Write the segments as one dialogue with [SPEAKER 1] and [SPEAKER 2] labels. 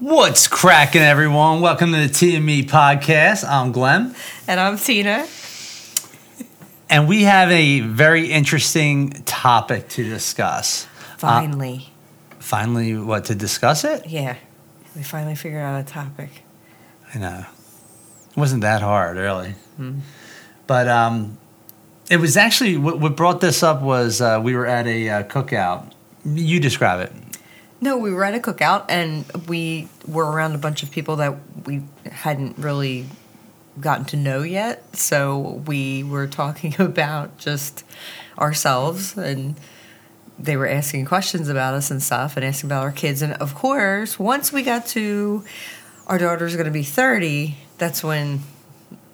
[SPEAKER 1] What's cracking, everyone? Welcome to the TME podcast. I'm Glenn,
[SPEAKER 2] And I'm Tina.
[SPEAKER 1] and we have a very interesting topic to discuss.
[SPEAKER 2] Finally.
[SPEAKER 1] Finally, what to discuss it?
[SPEAKER 2] yeah. We finally figured out a topic.
[SPEAKER 1] I know it wasn't that hard, really. But um, it was actually what, what brought this up was uh, we were at a uh, cookout. You describe it.
[SPEAKER 2] No, we were at a cookout and we were around a bunch of people that we hadn't really gotten to know yet. So we were talking about just ourselves and they were asking questions about us and stuff and asking about our kids. And of course, once we got to our daughter's going to be 30, that's when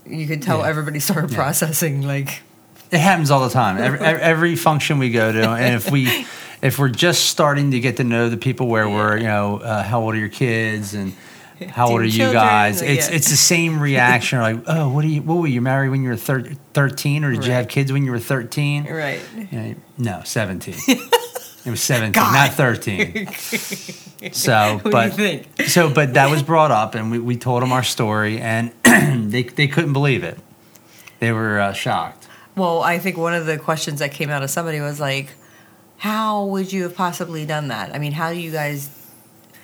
[SPEAKER 2] you could tell
[SPEAKER 1] Yeah.
[SPEAKER 2] everybody started
[SPEAKER 1] Yeah.
[SPEAKER 2] processing like
[SPEAKER 1] It happens all the time. Every, every function we go to, and if we if we're just starting to get to know the people where we're, you know, uh, how old are your kids and how old are you guys? It's
[SPEAKER 2] yeah.
[SPEAKER 1] it's the same reaction. Like, oh, what do you? What were you married when you were thir- thirteen, or did you have kids when you were thirteen?
[SPEAKER 2] right.
[SPEAKER 1] Yeah, no, seventeen. it was seventeen, not thirteen. So,
[SPEAKER 2] What do
[SPEAKER 1] but
[SPEAKER 2] you think?
[SPEAKER 1] so, but that was brought up, and we, we told them our story, and they they couldn't believe it. They were uh, shocked.
[SPEAKER 2] Well, I think one of the questions that came out of somebody was like, "How would you have possibly done that? I mean, how do you guys,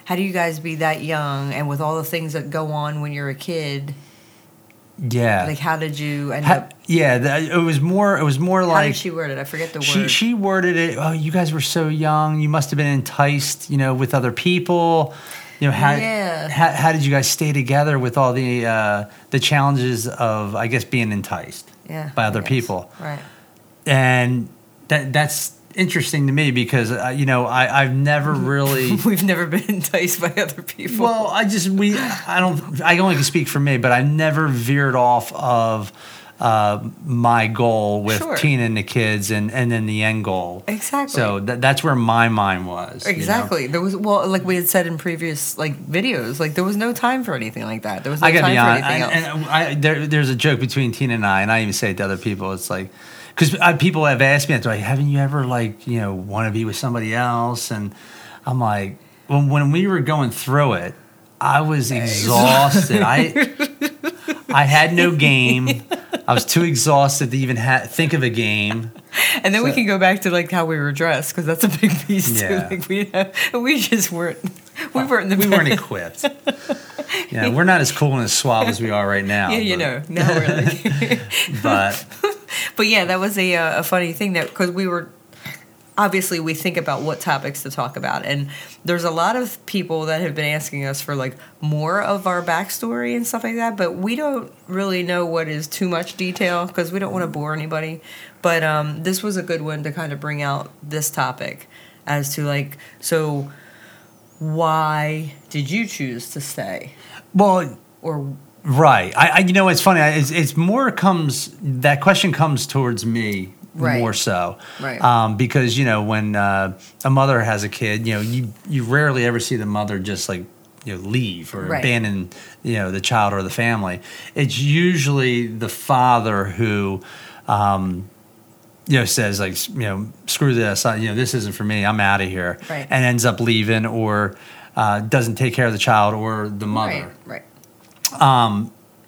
[SPEAKER 2] how do you guys be that young and with all the things that go on when you're a kid?
[SPEAKER 1] Yeah,
[SPEAKER 2] Like, how did you end
[SPEAKER 1] Ha-
[SPEAKER 2] up?
[SPEAKER 1] yeah. That, it was more. It was more
[SPEAKER 2] How
[SPEAKER 1] like
[SPEAKER 2] did she word it? I forget the
[SPEAKER 1] she
[SPEAKER 2] word.
[SPEAKER 1] she worded it. Oh, you guys were so young. You must have been enticed, you know, with other people. You know, how,
[SPEAKER 2] Yeah.
[SPEAKER 1] how, how did you guys stay together with all the uh, the challenges of, I guess, being enticed
[SPEAKER 2] yeah,
[SPEAKER 1] by other people?
[SPEAKER 2] Right.
[SPEAKER 1] And that that's interesting to me because uh, you know I I've never really.
[SPEAKER 2] We've never been enticed by other people.
[SPEAKER 1] Well, I just we I don't I only can speak for me, but I never veered off of uh, my goal with
[SPEAKER 2] Sure.
[SPEAKER 1] Tina and the kids, and and then the end goal.
[SPEAKER 2] Exactly.
[SPEAKER 1] So that, that's where my mind was. you know?
[SPEAKER 2] Exactly. There was well, like we had said in previous like videos, like there was no time for anything like that. There was no
[SPEAKER 1] I gotta
[SPEAKER 2] time
[SPEAKER 1] be
[SPEAKER 2] for
[SPEAKER 1] honest,
[SPEAKER 2] anything
[SPEAKER 1] and,
[SPEAKER 2] else.
[SPEAKER 1] and I, there, there's a joke between Tina and I, and I even say it to other people. It's like, because uh, people have asked me, like, haven't you ever like, you know, want to be with somebody else? And I'm like, when when we were going through it, I was exhausted. I I had no game. I was too exhausted to even ha- think of a game.
[SPEAKER 2] And then we can go back to like how we were dressed because that's a big piece
[SPEAKER 1] Yeah.
[SPEAKER 2] too. Like we we just weren't we weren't
[SPEAKER 1] We weren't equipped. Yeah, we're not as cool and as suave as we are right now.
[SPEAKER 2] Yeah, you
[SPEAKER 1] but-
[SPEAKER 2] know. Now we're like,
[SPEAKER 1] But
[SPEAKER 2] but yeah, that was a uh, a funny thing that because we were obviously we think about what topics to talk about, and there's a lot of people that have been asking us for like more of our backstory and stuff like that, but we don't really know what is too much detail because we don't want to bore anybody. But um, this was a good one to kind of bring out this topic as to like so. Why did you choose to stay?
[SPEAKER 1] well,
[SPEAKER 2] Or
[SPEAKER 1] Right. I, I you know it's funny. It's, it's more comes that question comes towards me
[SPEAKER 2] Right.
[SPEAKER 1] more so.
[SPEAKER 2] Right.
[SPEAKER 1] Um, because you know when uh, a mother has a kid, you know you you rarely ever see the mother just like you know leave or
[SPEAKER 2] Right.
[SPEAKER 1] abandon you know the child or the family. It's usually the father who. Um, you know, says like, you know, screw this, I, you know, this isn't for me. I'm out of here,
[SPEAKER 2] Right.
[SPEAKER 1] and ends up leaving, or uh, doesn't take care of the child or the mother
[SPEAKER 2] right, right.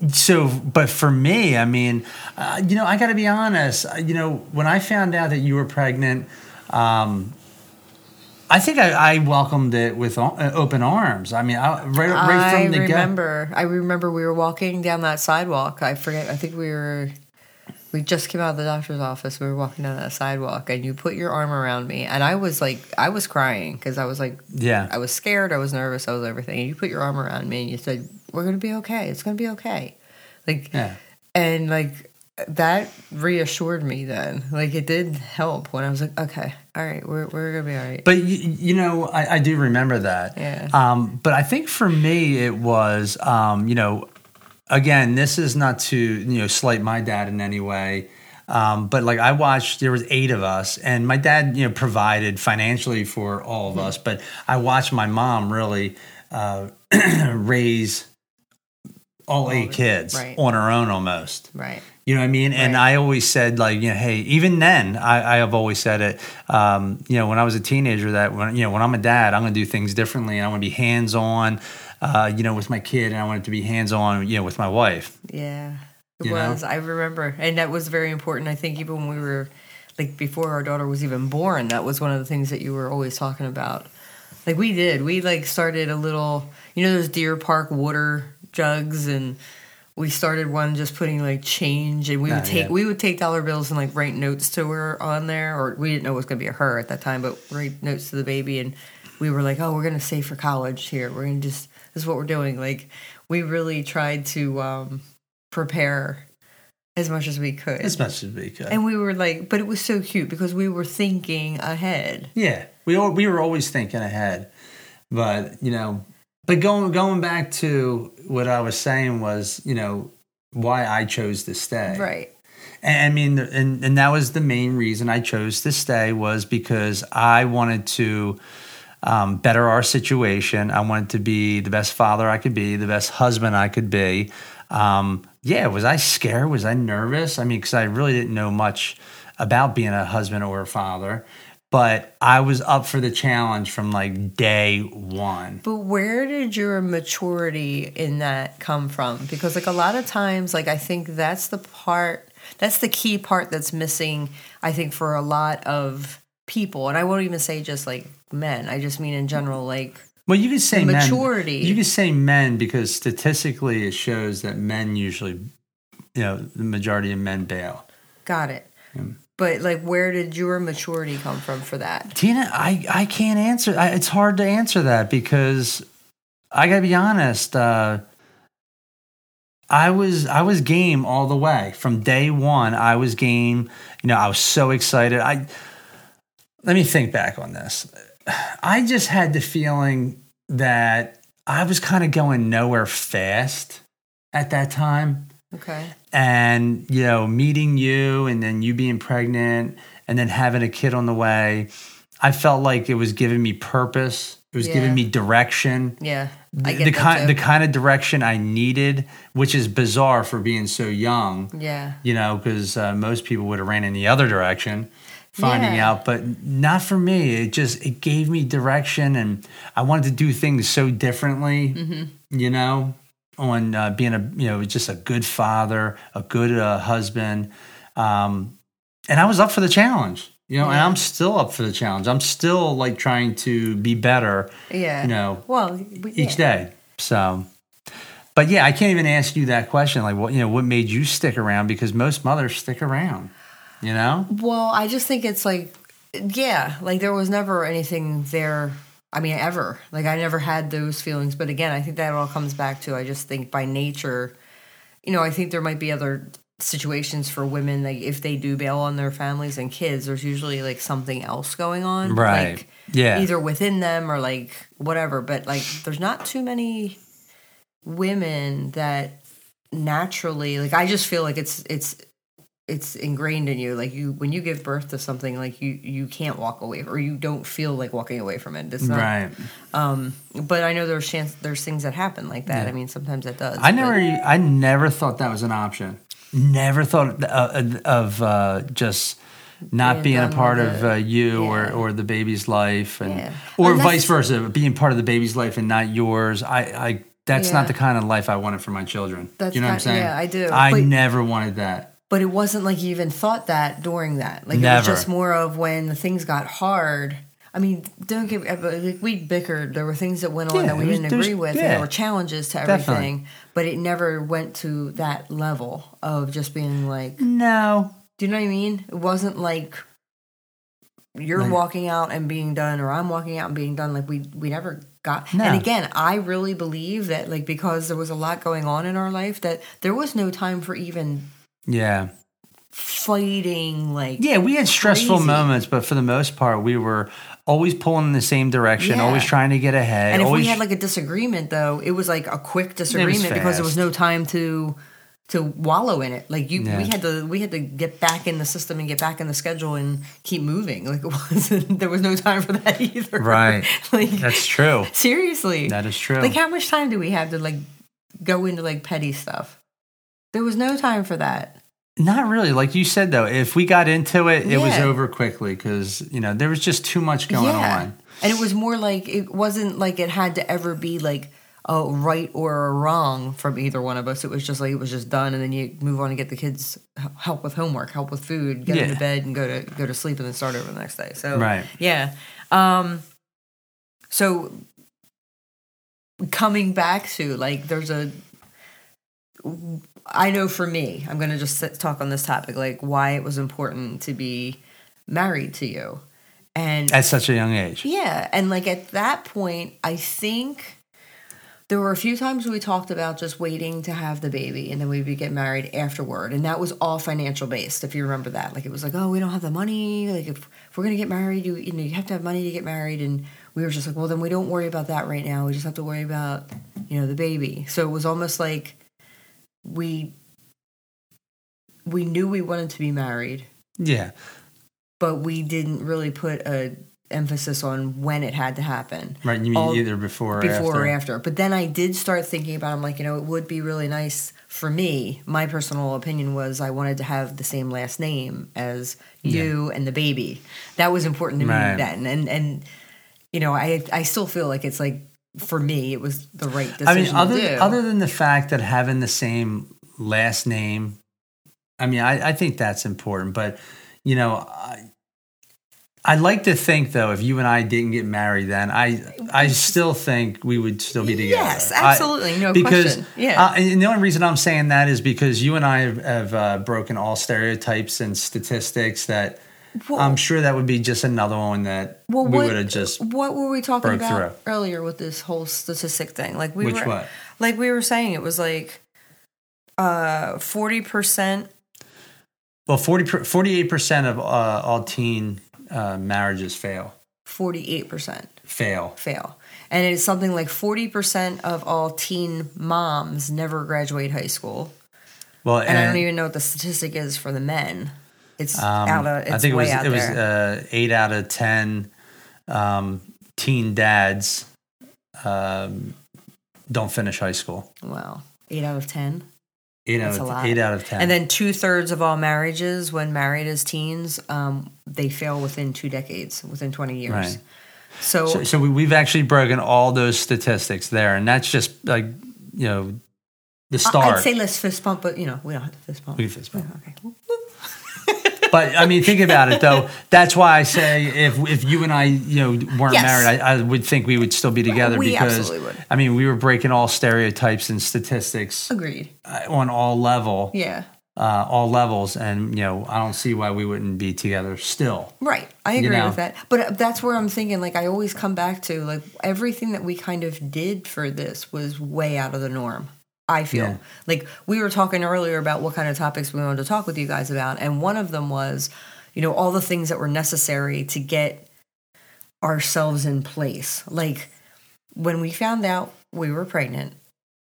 [SPEAKER 1] So but for me i mean uh, you know i gotta be honest uh, you know when i found out that you were pregnant um, i think i, I welcomed it with uh, open arms i mean I, right, right
[SPEAKER 2] I
[SPEAKER 1] from the get
[SPEAKER 2] remember. I remember we were walking down that sidewalk. I forget. I think we were. We just came out of the doctor's office. We were walking down that sidewalk, and you put your arm around me, and I was like, I was crying because I was like,
[SPEAKER 1] yeah
[SPEAKER 2] I was scared, I was nervous, I was everything. And you put your arm around me, and you said, "We're gonna be okay. It's gonna be okay." Like,
[SPEAKER 1] yeah
[SPEAKER 2] and like that reassured me. Then, like, it did help when I was like, "Okay, all right, we're we're gonna be all right."
[SPEAKER 1] but you, you know I, I do remember that
[SPEAKER 2] Yeah.
[SPEAKER 1] um, but i think for me it was um, you know again this is not to you know slight my dad in any way um, but like I watched, there was eight of us, and my dad, you know, provided financially for all of us. But I watched my mom really uh, raise all eight
[SPEAKER 2] the-
[SPEAKER 1] kids
[SPEAKER 2] right.
[SPEAKER 1] on her own almost.
[SPEAKER 2] Right.
[SPEAKER 1] You know what I mean? And
[SPEAKER 2] Right.
[SPEAKER 1] I always said, like, you know, hey, even then, I, I have always said it. Um, you know, when I was a teenager, that when you know, when I'm a dad, I'm going to do things differently, and I want to be hands on. Uh, you know, with my kid, and I want it to be hands on. You know, with my wife.
[SPEAKER 2] Yeah, it
[SPEAKER 1] You know?
[SPEAKER 2] was. I remember, and that was very important. I think even when we were like before our daughter was even born, that was one of the things that you were always talking about. Like we did, we like started a little, you know, those Deer Park water jugs, and we started one just putting like change, and we would
[SPEAKER 1] Oh,
[SPEAKER 2] take
[SPEAKER 1] yeah.
[SPEAKER 2] we would take dollar bills and like write notes to her on there, or we didn't know it was gonna be a her at that time, but write notes to the baby, and we were like, oh, we're gonna save for college here. We're gonna just this is what we're doing. Like we really tried to um, prepare as much as we could.
[SPEAKER 1] As much as we could.
[SPEAKER 2] and we were like, but it was so cute because we were thinking ahead.
[SPEAKER 1] Yeah, we al- we were always thinking ahead, but you know, but going going back to what I was saying was, you know, why I chose to stay.
[SPEAKER 2] Right.
[SPEAKER 1] And I mean, and and that was the main reason I chose to stay was because I wanted to um, better our situation. I wanted to be the best father I could be, the best husband I could be. Um, yeah, was I scared? Was I nervous? I mean, because I really didn't know much about being a husband or a father, but I was up for the challenge from like day one.
[SPEAKER 2] But where did your maturity in that come from? Because like a lot of times, like I think that's the part, that's the key part that's missing. I think for a lot of people, and I won't even say just like men. I just mean in general, like
[SPEAKER 1] Well, you could say
[SPEAKER 2] maturity.
[SPEAKER 1] Men, you could say men because statistically it shows that men usually, you know, the majority of men bail.
[SPEAKER 2] got it. But like, where did your maturity come from for that?
[SPEAKER 1] Tina, I, I can't answer. I, it's hard to answer that because I gotta be honest. Uh, I was I was game all the way from day one. I was game. You know, I was so excited. I let me think back on this. I just had the feeling that I was kind of going nowhere fast at that time
[SPEAKER 2] Okay.
[SPEAKER 1] and you know meeting you and then you being pregnant and then having a kid on the way i felt like it was giving me purpose it was
[SPEAKER 2] Yeah.
[SPEAKER 1] giving me direction
[SPEAKER 2] Yeah. I
[SPEAKER 1] the,
[SPEAKER 2] get
[SPEAKER 1] the kind the kind of direction i needed which is bizarre for being so young
[SPEAKER 2] yeah.
[SPEAKER 1] you know because uh, most people would have ran in the other direction finding
[SPEAKER 2] Yeah.
[SPEAKER 1] out but not for me it just it gave me direction and i wanted to do things so differently
[SPEAKER 2] Mm-hmm.
[SPEAKER 1] you know on uh, being a you know just a good father a good uh, husband um, and i was up for the challenge you know and i'm still up for the challenge i'm still like trying to be better
[SPEAKER 2] Yeah.
[SPEAKER 1] you know
[SPEAKER 2] Well, we-
[SPEAKER 1] each
[SPEAKER 2] yeah.
[SPEAKER 1] day. So, but yeah, I can't even ask you that question. Like, what you know, what made you stick around? Because most mothers stick around. You know,
[SPEAKER 2] Well, I just think it's like, yeah, like there was never anything there. I mean, ever. Like I never had those feelings. But again, I think that all comes back to I just think by nature, you know, I think there might be other situations for women like if they do bail on their families and kids there's usually like something else going on
[SPEAKER 1] Right.
[SPEAKER 2] like
[SPEAKER 1] Yeah.
[SPEAKER 2] either within them or like whatever but like there's not too many women that naturally like i just feel like it's it's it's ingrained in you like you when you give birth to something like you you can't walk away or you don't feel like walking away from it it's not
[SPEAKER 1] right?
[SPEAKER 2] um but i know there's chance there's things that happen like that
[SPEAKER 1] Yeah.
[SPEAKER 2] i mean sometimes it does
[SPEAKER 1] I never, I never thought that was an option. Never thought of, of uh, just not
[SPEAKER 2] Being
[SPEAKER 1] being a part of uh, you or,
[SPEAKER 2] Yeah.
[SPEAKER 1] or the baby's life, and or vice versa, being part of the baby's life and not yours. I, I that's not the kind of life I wanted for my children.
[SPEAKER 2] That's
[SPEAKER 1] you know what I'm saying?
[SPEAKER 2] yeah, I do.
[SPEAKER 1] I
[SPEAKER 2] But-
[SPEAKER 1] never wanted that.
[SPEAKER 2] But it wasn't like you even thought that during that. Like it was just more of when the things got hard. I mean, don't get uh, like we bickered. There were things that went on
[SPEAKER 1] Yeah,
[SPEAKER 2] that we
[SPEAKER 1] was-
[SPEAKER 2] didn't agree with, and
[SPEAKER 1] yeah.
[SPEAKER 2] there were challenges to
[SPEAKER 1] Definitely.
[SPEAKER 2] everything. But it never went to that level of just being like,
[SPEAKER 1] No,
[SPEAKER 2] do you know what I mean? It wasn't like you're
[SPEAKER 1] Like-
[SPEAKER 2] walking out and being done, or I'm walking out and being done. Like we we never got.
[SPEAKER 1] No.
[SPEAKER 2] And again, I really believe that like because there was a lot going on in our life that there was no time for even
[SPEAKER 1] yeah.
[SPEAKER 2] fighting like
[SPEAKER 1] Yeah, we had stressful
[SPEAKER 2] Crazy.
[SPEAKER 1] moments, but for the most part, we were always pulling in the same direction,
[SPEAKER 2] Yeah.
[SPEAKER 1] always trying to get ahead.
[SPEAKER 2] And if
[SPEAKER 1] always,
[SPEAKER 2] we had like a disagreement, though, it was like a quick disagreement because there was no time to to wallow in it. Like you,
[SPEAKER 1] Yeah.
[SPEAKER 2] we had to we had to get back in the system and get back in the schedule and keep moving. Like it wasn't there was no time for that either.
[SPEAKER 1] Right.
[SPEAKER 2] like
[SPEAKER 1] that's true.
[SPEAKER 2] seriously,
[SPEAKER 1] That is true.
[SPEAKER 2] Like how much time do we have to like go into like petty stuff. There was no time for that.
[SPEAKER 1] Not really. Like you said, though, if we got into it, it was over quickly because, you know, there was just too much going on.
[SPEAKER 2] And it was more like it wasn't like it had to ever be like a right or a wrong from either one of us. It was just like it was just done, and then you move on and get the kids help with homework, help with food, get
[SPEAKER 1] Yeah.
[SPEAKER 2] into bed, and go to go to sleep, and then start over the next day. So
[SPEAKER 1] Right.
[SPEAKER 2] yeah. Um, so coming back to like, there's a. I know for me, I'm going to just sit, talk on this topic, like why it was important to be married to you, and
[SPEAKER 1] At such a young age.
[SPEAKER 2] yeah, and like at that point, I think there were a few times we talked about just waiting to have the baby and then we would get married afterward. And that was all financial based, if you remember that. Like it was like, oh, we don't have the money. Like if, if we're gonna get married, you you know, you have to have money to get married. And we were just like, well, then we don't worry about that right now. We just have to worry about, you know, the baby. So it was almost like we we knew we wanted to be married
[SPEAKER 1] Yeah.
[SPEAKER 2] but we didn't really put a emphasis on when it had to happen
[SPEAKER 1] Right. You mean
[SPEAKER 2] All-
[SPEAKER 1] either before or
[SPEAKER 2] before
[SPEAKER 1] after?
[SPEAKER 2] or after but then i did start thinking about i'm like you know it would be really nice for me my personal opinion was i wanted to have the same last name as you and the baby that was important to
[SPEAKER 1] Right.
[SPEAKER 2] me then and and you know i i still feel like it's like for me it was the right decision
[SPEAKER 1] I mean, other
[SPEAKER 2] to do.
[SPEAKER 1] other than the fact that having the same last name, I mean, I, I think that's important. But you know, I, I like to think though, if you and I didn't get married, then I I still think we would still be together.
[SPEAKER 2] Yes, absolutely, no
[SPEAKER 1] because,
[SPEAKER 2] question. Yeah.
[SPEAKER 1] uh, and the only reason I'm saying that is because you and I have, have uh, broken all stereotypes and statistics that.
[SPEAKER 2] Well-
[SPEAKER 1] I'm sure that would be just another one that
[SPEAKER 2] Well,
[SPEAKER 1] we would have just
[SPEAKER 2] what were we talking about
[SPEAKER 1] through.
[SPEAKER 2] earlier with this whole statistic thing? Like we
[SPEAKER 1] Which
[SPEAKER 2] were,
[SPEAKER 1] what?
[SPEAKER 2] like we were saying, it was like uh forty percent.
[SPEAKER 1] Well, 48 percent of uh, all teen uh, marriages fail.
[SPEAKER 2] 48%
[SPEAKER 1] Fail.
[SPEAKER 2] fail. And it's something like 40% of all teen moms never graduate high school.
[SPEAKER 1] Well,
[SPEAKER 2] And, I don't even know what the statistic is for the men. It's out of, it's
[SPEAKER 1] Um, I think it was it was uh, eight out of ten um, teen dads um, don't finish high school.
[SPEAKER 2] wow. Eight out of 10.
[SPEAKER 1] Eight
[SPEAKER 2] That's
[SPEAKER 1] out of eight out of ten.
[SPEAKER 2] And then two thirds of all marriages, when married as teens, um, they fail within two decades, within 20 years.
[SPEAKER 1] Right.
[SPEAKER 2] So,
[SPEAKER 1] so, so we, we've actually broken all those statistics there, and that's just like you know the start.
[SPEAKER 2] I'd say let's fist bump, but you know, we don't have to fist bump.
[SPEAKER 1] We fist bump.
[SPEAKER 2] Okay.
[SPEAKER 1] But I mean, think about it though. That's why I say if if you and I, you know, weren't
[SPEAKER 2] Yes.
[SPEAKER 1] married, I, I would think we would still be together
[SPEAKER 2] We
[SPEAKER 1] because
[SPEAKER 2] absolutely would.
[SPEAKER 1] I mean, we were breaking all stereotypes and statistics
[SPEAKER 2] Agreed.
[SPEAKER 1] uh, on all level,
[SPEAKER 2] Yeah.
[SPEAKER 1] uh, all levels, and you know, I don't see why we wouldn't be together still.
[SPEAKER 2] Right. I agree
[SPEAKER 1] You know?
[SPEAKER 2] with that. But uh, that's where I'm thinking, like, I always come back to, like, everything that we kind of did for this was way out of the norm. I feel
[SPEAKER 1] Yeah.
[SPEAKER 2] like we were talking earlier about what kind of topics we wanted to talk with you guys about. And one of them was, you know, all the things that were necessary to get ourselves in place. Like, when we found out we were pregnant,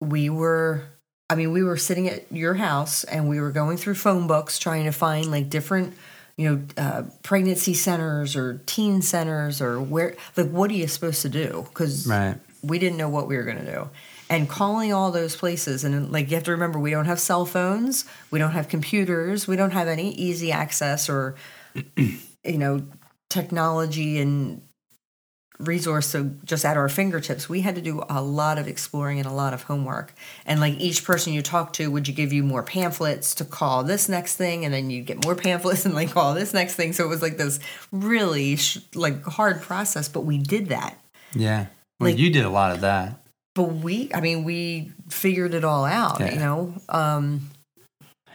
[SPEAKER 2] we were I mean, we were sitting at your house and we were going through phone books trying to find like different, you know, uh, pregnancy centers or teen centers or where, like, what are you supposed to do? Because
[SPEAKER 1] Right.
[SPEAKER 2] we didn't know what we were going to do. And calling all those places, and like, you have to remember, we don't have cell phones, we don't have computers, we don't have any easy access or, you know, technology and resource so just at our fingertips. We had to do a lot of exploring and a lot of homework. And like each person you talk to would you give you more pamphlets to call this next thing? And then you get more pamphlets and like call this next thing. So it was like this really sh- like hard process but we did that.
[SPEAKER 1] Yeah. Well,
[SPEAKER 2] Like-
[SPEAKER 1] you did a lot of that.
[SPEAKER 2] But we i mean we figured it all out
[SPEAKER 1] Yeah.
[SPEAKER 2] you know um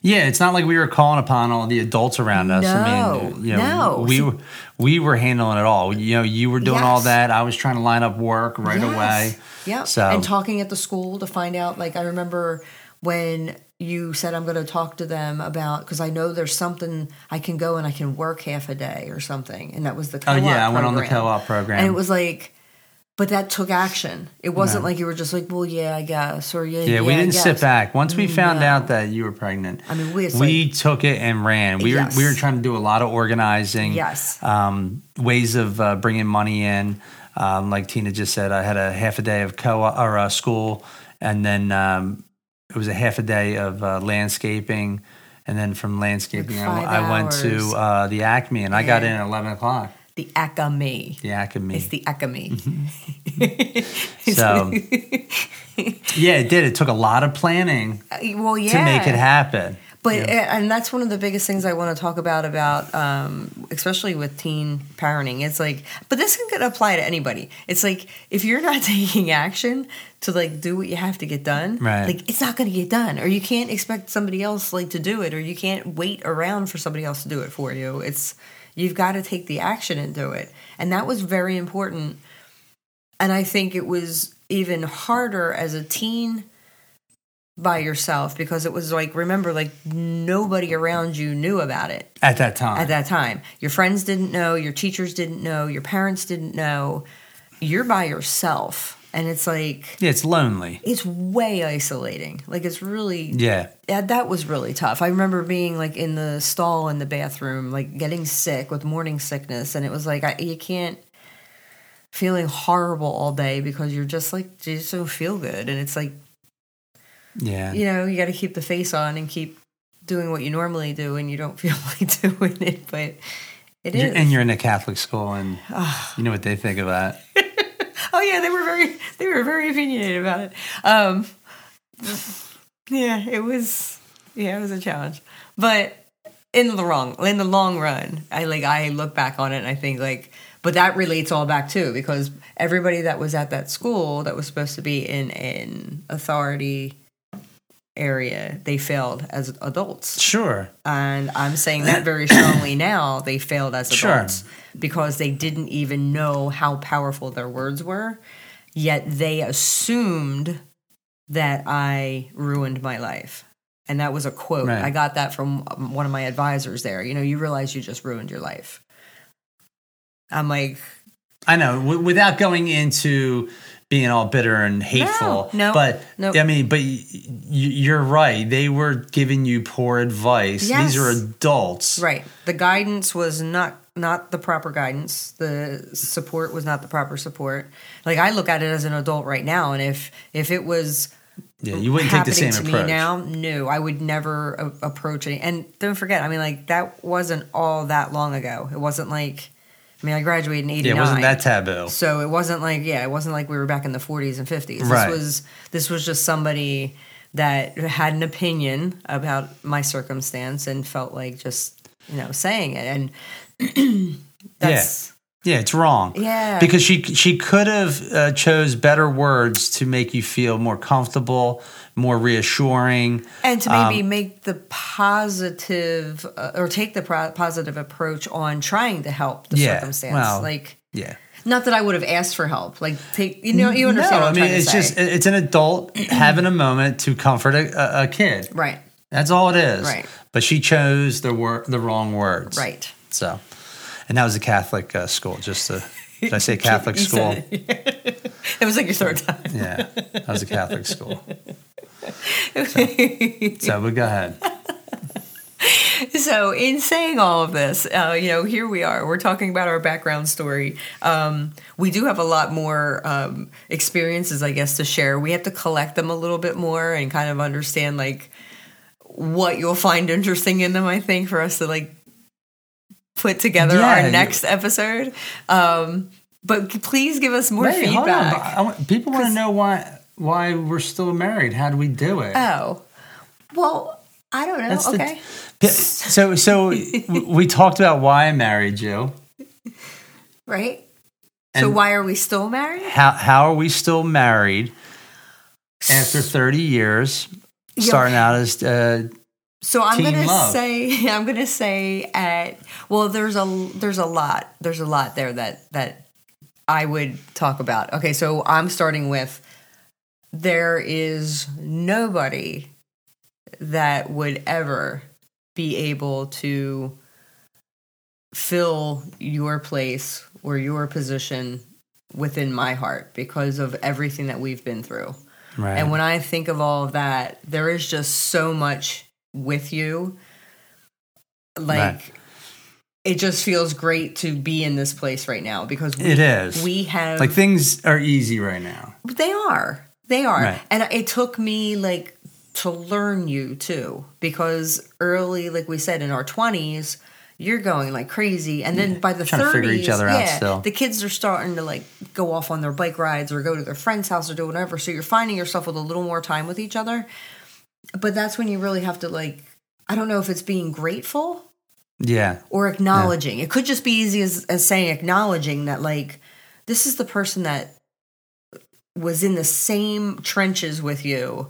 [SPEAKER 1] Yeah, it's not like we were calling upon all the adults around us. I
[SPEAKER 2] No,
[SPEAKER 1] mean, you know,
[SPEAKER 2] no.
[SPEAKER 1] we were we were handling it all. You know, you were doing all that. I was trying to line up work right
[SPEAKER 2] Yes.
[SPEAKER 1] away.
[SPEAKER 2] Yeah.
[SPEAKER 1] So-
[SPEAKER 2] and talking at the school to find out. Like I remember when you said I'm going to talk to them about because I know there's something I can go and I can work half a day or something, and that was the
[SPEAKER 1] Oh
[SPEAKER 2] co-op
[SPEAKER 1] yeah, I went on the co-op program.
[SPEAKER 2] and it was like. But that took action. It wasn't
[SPEAKER 1] No.
[SPEAKER 2] like you were just like, well, yeah, I guess, or yeah,
[SPEAKER 1] yeah, we didn't sit back. Once we found
[SPEAKER 2] No.
[SPEAKER 1] out that you were pregnant,
[SPEAKER 2] I mean, we-
[SPEAKER 1] we
[SPEAKER 2] like-
[SPEAKER 1] took it and ran. We
[SPEAKER 2] Yes.
[SPEAKER 1] were we were trying to do a lot of organizing.
[SPEAKER 2] Yes.
[SPEAKER 1] um, ways of uh, bringing money in. Um, like Tina just said, I had a half a day of co or uh, school, and then um, it was a half a day of uh, landscaping, and then from landscaping, I, I went to uh, the Acme, and I got in at eleven o'clock.
[SPEAKER 2] The Acme.
[SPEAKER 1] The Acme.
[SPEAKER 2] It's the Acme.
[SPEAKER 1] so yeah, it did. It took a lot of planning
[SPEAKER 2] well, yeah.
[SPEAKER 1] to make it happen.
[SPEAKER 2] But
[SPEAKER 1] Yeah.
[SPEAKER 2] and that's one of the biggest things I want to talk about about um, especially with teen parenting. It's like, but this can apply to anybody. It's like if you're not taking action to like do what you have to get done,
[SPEAKER 1] Right.
[SPEAKER 2] like it's not going to get done, or you can't expect somebody else like to do it, or you can't wait around for somebody else to do it for you. It's you've got to take the action and do it, and that was very important. And I think it was even harder as a teen by yourself because it was like remember like nobody around you knew about it.
[SPEAKER 1] At that time,
[SPEAKER 2] at that time. Your friends didn't know your teachers didn't know your parents didn't know. You're by yourself and it's like
[SPEAKER 1] yeah, it's lonely.
[SPEAKER 2] it's way isolating like it's really
[SPEAKER 1] Yeah,
[SPEAKER 2] yeah, that was really tough. I remember being like in the stall in the bathroom, like getting sick with morning sickness, and it was like I, you can't feeling horrible all day because you're just like you just don't feel good, and it's like
[SPEAKER 1] yeah.
[SPEAKER 2] you know you got to keep the face on and keep doing what you normally do, and you don't feel like doing it, but it
[SPEAKER 1] You're-
[SPEAKER 2] is.
[SPEAKER 1] and you're in a Catholic school, and you know what they think of that.
[SPEAKER 2] oh yeah, they were very they were very opinionated about it. Um, yeah, it was yeah, it was a challenge, but in the wrong in the long run, I like I look back on it and I think like, but that relates all back too because everybody that was at that school that was supposed to be in an authority area, they failed as adults.
[SPEAKER 1] Sure.
[SPEAKER 2] And I'm saying that very strongly now. They failed as
[SPEAKER 1] Sure.
[SPEAKER 2] adults because they didn't even know how powerful their words were, yet they assumed that I ruined my life. And that was a quote.
[SPEAKER 1] Right.
[SPEAKER 2] I got that from um, one of my advisors there. You know, you realize you just ruined your life. I'm like,
[SPEAKER 1] I know, w- without going into being all bitter and hateful.
[SPEAKER 2] no, no
[SPEAKER 1] but
[SPEAKER 2] no.
[SPEAKER 1] I mean, but y- you're right. They were giving you poor advice.
[SPEAKER 2] Yes.
[SPEAKER 1] These are adults.
[SPEAKER 2] right. The guidance was not not the proper guidance. The support was not the proper support. Like I look at it as an adult right now, and if if it was
[SPEAKER 1] Yeah, you wouldn't take the same
[SPEAKER 2] to
[SPEAKER 1] approach.
[SPEAKER 2] me now, no, I would never a- approach it. And don't forget, I mean, like that wasn't all that long ago. It wasn't like, I mean, I graduated in
[SPEAKER 1] Yeah,
[SPEAKER 2] '89.
[SPEAKER 1] it wasn't that taboo.
[SPEAKER 2] So it wasn't like, yeah, it wasn't like we were back in the 40s and 50s.
[SPEAKER 1] Right.
[SPEAKER 2] This was this was just somebody that had an opinion about my circumstance and felt like just you know saying it, and that's
[SPEAKER 1] Yeah, it's wrong.
[SPEAKER 2] Yeah.
[SPEAKER 1] because she she could have uh, chose better words to make you feel more comfortable, more reassuring.
[SPEAKER 2] and to maybe
[SPEAKER 1] Um,
[SPEAKER 2] make the positive uh, or take the pro- positive approach on trying to help the
[SPEAKER 1] Yeah,
[SPEAKER 2] circumstance,
[SPEAKER 1] well,
[SPEAKER 2] like.
[SPEAKER 1] Yeah.
[SPEAKER 2] Not that I would have asked for help. Like take you know you understand.
[SPEAKER 1] No,
[SPEAKER 2] what
[SPEAKER 1] I mean it's just it's an adult having a moment to comfort a, a, kid.
[SPEAKER 2] right,
[SPEAKER 1] That's all it is.
[SPEAKER 2] Right.
[SPEAKER 1] But she chose the word the wrong words.
[SPEAKER 2] right.
[SPEAKER 1] So, and that was a Catholic uh, school. Just to did I say Catholic
[SPEAKER 2] You
[SPEAKER 1] school?
[SPEAKER 2] said it. it was like your third time.
[SPEAKER 1] Yeah, that was a Catholic school. So, so but go ahead.
[SPEAKER 2] So, in saying all of this, uh, you know, here we are. We're talking about our background story. Um, we do have a lot more um, experiences, I guess, to share. We have to collect them a little bit more and kind of understand, like, what you'll find interesting in them. I think for us to like put together
[SPEAKER 1] Yeah,
[SPEAKER 2] our next episode. Um, but please give us more
[SPEAKER 1] Wait, on.
[SPEAKER 2] feedback.
[SPEAKER 1] I want- people want to know why why we're still married. How do we do it?
[SPEAKER 2] Oh, well, I don't know.
[SPEAKER 1] That's
[SPEAKER 2] okay.
[SPEAKER 1] Yeah, so so we talked about why I married you.
[SPEAKER 2] right. so, why are we still married?
[SPEAKER 1] How how are we still married after thirty years? Starting out as uh,
[SPEAKER 2] So I'm
[SPEAKER 1] Teen
[SPEAKER 2] gonna
[SPEAKER 1] love.
[SPEAKER 2] say I'm gonna say at well there's a there's a lot there's a lot there that that I would talk about. Okay, so I'm starting with there is nobody that would ever be able to fill your place or your position within my heart because of everything that we've been through.
[SPEAKER 1] right.
[SPEAKER 2] And when I think of all of that, there is just so much with you. Like
[SPEAKER 1] Right.
[SPEAKER 2] it just feels great to be in this place right now because we,
[SPEAKER 1] It is.
[SPEAKER 2] we have
[SPEAKER 1] like things are easy right now.
[SPEAKER 2] they are. They are.
[SPEAKER 1] Right.
[SPEAKER 2] And it took me like to learn you too because early like we said in our 20s you're going like crazy and then by the
[SPEAKER 1] Trying to
[SPEAKER 2] 30s
[SPEAKER 1] figure each other out
[SPEAKER 2] yeah,
[SPEAKER 1] still.
[SPEAKER 2] the kids are starting to like go off on their bike rides or go to their friend's house or do whatever so you're finding yourself with a little more time with each other but that's when you really have to like i don't know if it's being grateful
[SPEAKER 1] Yeah.
[SPEAKER 2] or acknowledging. It could just be easy as, as saying acknowledging that like this is the person that was in the same trenches with you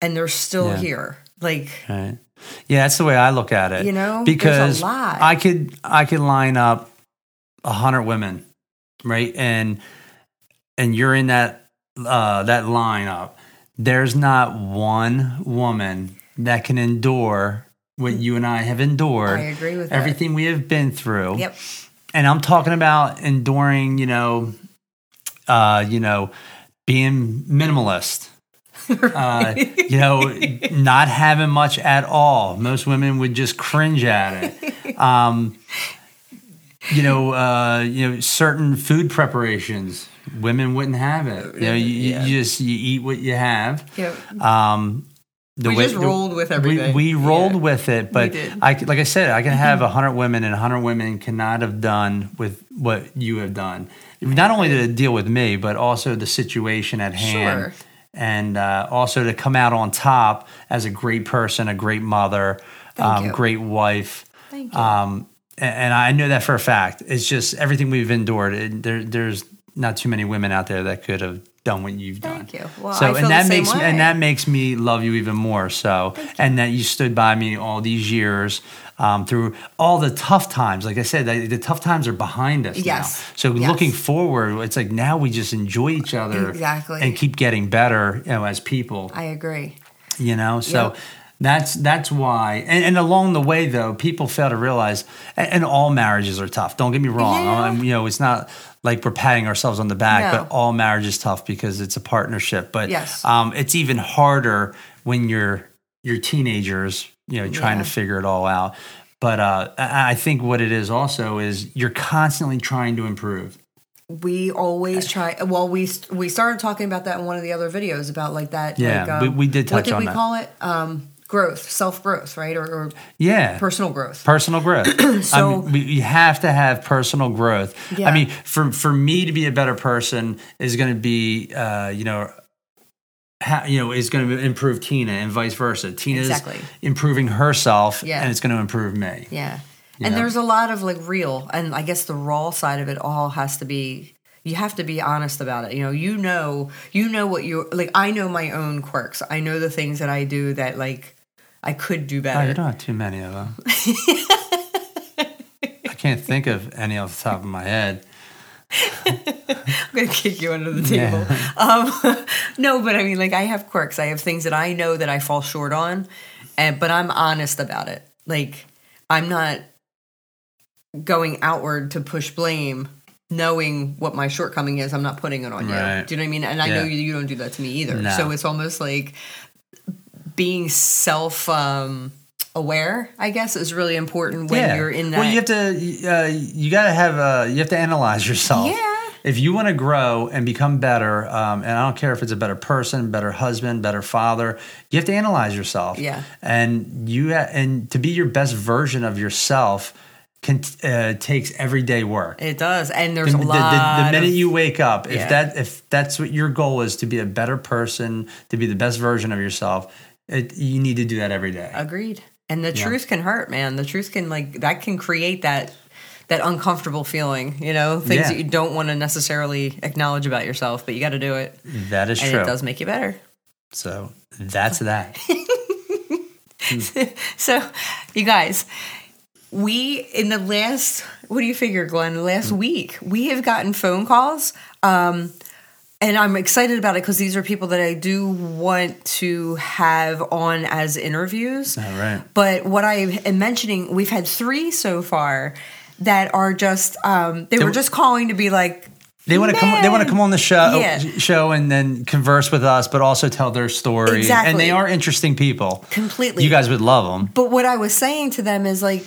[SPEAKER 2] and they're still
[SPEAKER 1] Yeah.
[SPEAKER 2] here. Like
[SPEAKER 1] Right. Yeah, that's the way I look at it.
[SPEAKER 2] You know,
[SPEAKER 1] because
[SPEAKER 2] lot.
[SPEAKER 1] I could I could line up a hundred women, right? And and you're in that uh that lineup. There's not one woman that can endure what you and I have endured.
[SPEAKER 2] I agree with that.
[SPEAKER 1] everything we have been through.
[SPEAKER 2] Yep.
[SPEAKER 1] And I'm talking about enduring, you know, uh, you know, being minimalist. uh, you know, not having much at all. Most women would just cringe at it. Um, you know, uh, you know, certain food preparations, women wouldn't have it. You know, you,
[SPEAKER 2] Yeah.
[SPEAKER 1] you just you eat what you have.
[SPEAKER 2] Yep.
[SPEAKER 1] Um, the
[SPEAKER 2] We just rolled with everything.
[SPEAKER 1] We, we rolled
[SPEAKER 2] Yeah.
[SPEAKER 1] with it, but. I like I said, I can have a hundred women, and a hundred women cannot have done with what you have done. Not only to deal with me, but also the situation at hand,
[SPEAKER 2] Sure.
[SPEAKER 1] and uh, also to come out on top as a great person, a great mother, um, great wife.
[SPEAKER 2] Thank you.
[SPEAKER 1] Um, a- and I know that for a fact. It's just everything we've endured. It, there, there's not too many women out there that could have done what you've done.
[SPEAKER 2] Thank you. Well,
[SPEAKER 1] so and that makes me,
[SPEAKER 2] way.
[SPEAKER 1] and that makes me love you even more. So and that you stood by me all these years um, through all the tough times. Like I said, the, the tough times are behind us
[SPEAKER 2] Yes.
[SPEAKER 1] now. So
[SPEAKER 2] Yes.
[SPEAKER 1] looking forward, it's like now we just enjoy each other
[SPEAKER 2] Exactly.
[SPEAKER 1] and keep getting better, you know, as people
[SPEAKER 2] I agree.
[SPEAKER 1] you know so
[SPEAKER 2] Yep.
[SPEAKER 1] that's that's why and, and along the way though people fail to realize and, and all marriages are tough don't get me wrong
[SPEAKER 2] Yeah.
[SPEAKER 1] You know it's not like we're patting ourselves on the back
[SPEAKER 2] No.
[SPEAKER 1] but all marriage is tough because it's a partnership but
[SPEAKER 2] Yes.
[SPEAKER 1] um, it's even harder when you're you're teenagers you know trying
[SPEAKER 2] Yeah.
[SPEAKER 1] to figure it all out but uh, I think what it is also is you're constantly trying to improve.
[SPEAKER 2] We always try. Well, we we started talking about that in one of the other videos about like that.
[SPEAKER 1] Yeah,
[SPEAKER 2] like, um,
[SPEAKER 1] we- we did
[SPEAKER 2] What
[SPEAKER 1] touch
[SPEAKER 2] did we
[SPEAKER 1] that.
[SPEAKER 2] call it? Um, growth, self growth, right, or, or
[SPEAKER 1] Yeah,
[SPEAKER 2] personal growth.
[SPEAKER 1] personal growth.
[SPEAKER 2] So-
[SPEAKER 1] we, you have to have personal growth.
[SPEAKER 2] Yeah.
[SPEAKER 1] I mean, for for me to be a better person is going to be, uh, you know, ha, you know, is going to improve Tina and vice versa. Tina's
[SPEAKER 2] Exactly.
[SPEAKER 1] improving herself,
[SPEAKER 2] Yeah.
[SPEAKER 1] and it's going to improve me.
[SPEAKER 2] Yeah.
[SPEAKER 1] You
[SPEAKER 2] and
[SPEAKER 1] know?
[SPEAKER 2] there's a lot of like real and I guess the raw side of it all has to be you have to be honest about it. You know, you know you know what you like I know my own quirks. I know the things that I do that like I could do
[SPEAKER 1] Oh, you don't have too many of them. I can't think of any off the top of my head.
[SPEAKER 2] I'm gonna kick you under the table. Um, no, but I mean, like I have quirks. I have things that I know that I fall short on, and but I'm honest about it. Like I'm not going outward to push blame, knowing what my shortcoming is. I'm not putting it on
[SPEAKER 1] Right.
[SPEAKER 2] you. Do you know what I mean? And I know you, you don't do that to me either.
[SPEAKER 1] No.
[SPEAKER 2] So it's almost like being self. Um, aware i guess is really important when you're in that
[SPEAKER 1] Well, you have to. Uh, you got to have. Uh, you have to analyze yourself.
[SPEAKER 2] Yeah.
[SPEAKER 1] If you want to grow and become better, um, and I don't care if it's a better person, better husband, better father, you have to analyze yourself.
[SPEAKER 2] Yeah.
[SPEAKER 1] And you ha- and to be your best version of yourself can uh, takes everyday work.
[SPEAKER 2] it does and there's
[SPEAKER 1] the,
[SPEAKER 2] a
[SPEAKER 1] the-
[SPEAKER 2] lot
[SPEAKER 1] the, the minute
[SPEAKER 2] of-
[SPEAKER 1] you wake up, if
[SPEAKER 2] Yeah.
[SPEAKER 1] that if that's what your goal is to be a better person, to be the best version of yourself, it, you need to do that every day.
[SPEAKER 2] Agreed. And the truth can hurt, man. The truth can like that can create that that uncomfortable feeling, you know, things
[SPEAKER 1] Yeah.
[SPEAKER 2] that you don't want to necessarily acknowledge about yourself, but you got to do it.
[SPEAKER 1] that is
[SPEAKER 2] And
[SPEAKER 1] true.
[SPEAKER 2] it does make you better.
[SPEAKER 1] So that's that.
[SPEAKER 2] So, you guys, we in the last what do you figure, Glenn? The last week, we have gotten phone calls. Um and I'm excited about it because these are people that I do want to have on as interviews.
[SPEAKER 1] All right.
[SPEAKER 2] But what I am mentioning, we've had three so far that are just um, they were just calling to be like
[SPEAKER 1] They want to come. They want to come on the show,
[SPEAKER 2] Yeah.
[SPEAKER 1] show, and then converse with us, but also tell their story.
[SPEAKER 2] Exactly.
[SPEAKER 1] And they are interesting people.
[SPEAKER 2] completely.
[SPEAKER 1] You guys would love them.
[SPEAKER 2] But what I was saying to them is like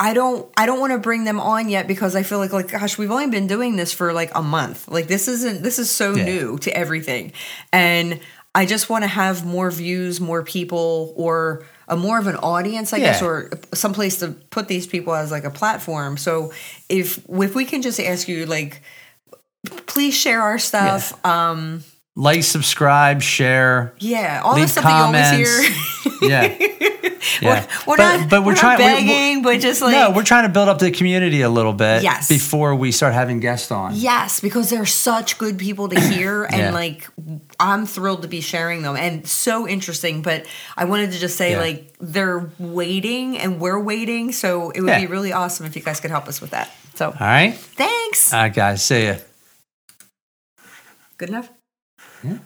[SPEAKER 2] I don't I don't want to bring them on yet because I feel like like gosh we've only been doing this for like a month. Like this isn't this is so
[SPEAKER 1] Yeah.
[SPEAKER 2] new to everything. And I just want to have more views more people or a more of an audience I guess or some place to put these people as like a platform. So if if we can just ask you like please share our stuff um
[SPEAKER 1] Like, subscribe, share,
[SPEAKER 2] yeah all the stuff that you always hear.
[SPEAKER 1] Yeah.
[SPEAKER 2] we're,
[SPEAKER 1] Yeah.
[SPEAKER 2] we're
[SPEAKER 1] But-
[SPEAKER 2] not
[SPEAKER 1] but we're
[SPEAKER 2] we're,
[SPEAKER 1] trying-
[SPEAKER 2] not
[SPEAKER 1] we- we-
[SPEAKER 2] begging but just like
[SPEAKER 1] no, we're trying to build up the community a little bit
[SPEAKER 2] Yes.
[SPEAKER 1] before we start having guests on.
[SPEAKER 2] Yes, because they're such good people to hear, and
[SPEAKER 1] Yeah.
[SPEAKER 2] like I'm thrilled to be sharing them, and so interesting. But I wanted to just say,
[SPEAKER 1] Yeah.
[SPEAKER 2] like, they're waiting, and we're waiting, so it would
[SPEAKER 1] Yeah.
[SPEAKER 2] be really awesome if you guys could help us with that. So,
[SPEAKER 1] All right.
[SPEAKER 2] thanks.
[SPEAKER 1] All right, guys. See ya.
[SPEAKER 2] Good enough.
[SPEAKER 1] Yeah.